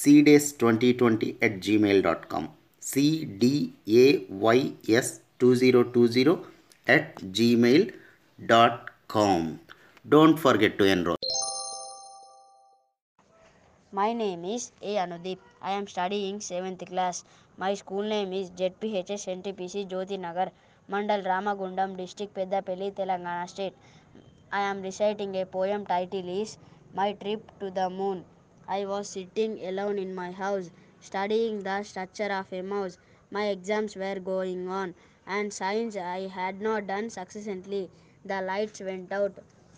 cdays2020 at gmail.com cdays2020 at gmail.com don't forget to enroll My name is A. Anudeep. I am studying 7th class. My school name is ZPHS NTPC Jyoti Nagar, Mandal Ramagundam, District Peddapelli, Telangana State. I am reciting a poem title is My Trip to the Moon. I was sitting alone in my house, studying the structure of a mouse. My exams were going on, and science I had not done successfully. The lights went out.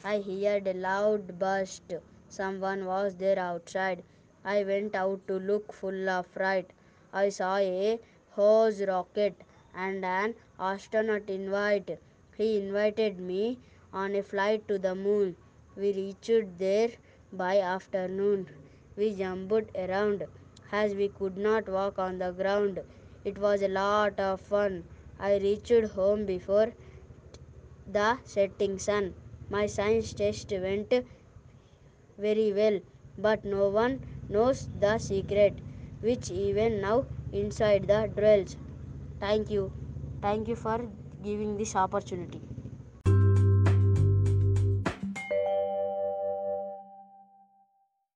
I heard a loud burst. Someone was there outside. I went out to look full of fright. I saw a hose rocket and an astronaut invite. He invited me on a flight to the moon. We reached there by afternoon. We jumped around as we could not walk on the ground. It was a lot of fun. I reached home before the setting sun. My science test went very well, but no one knows the secret, which even now inside the dwells. Thank you. Thank you for giving this opportunity.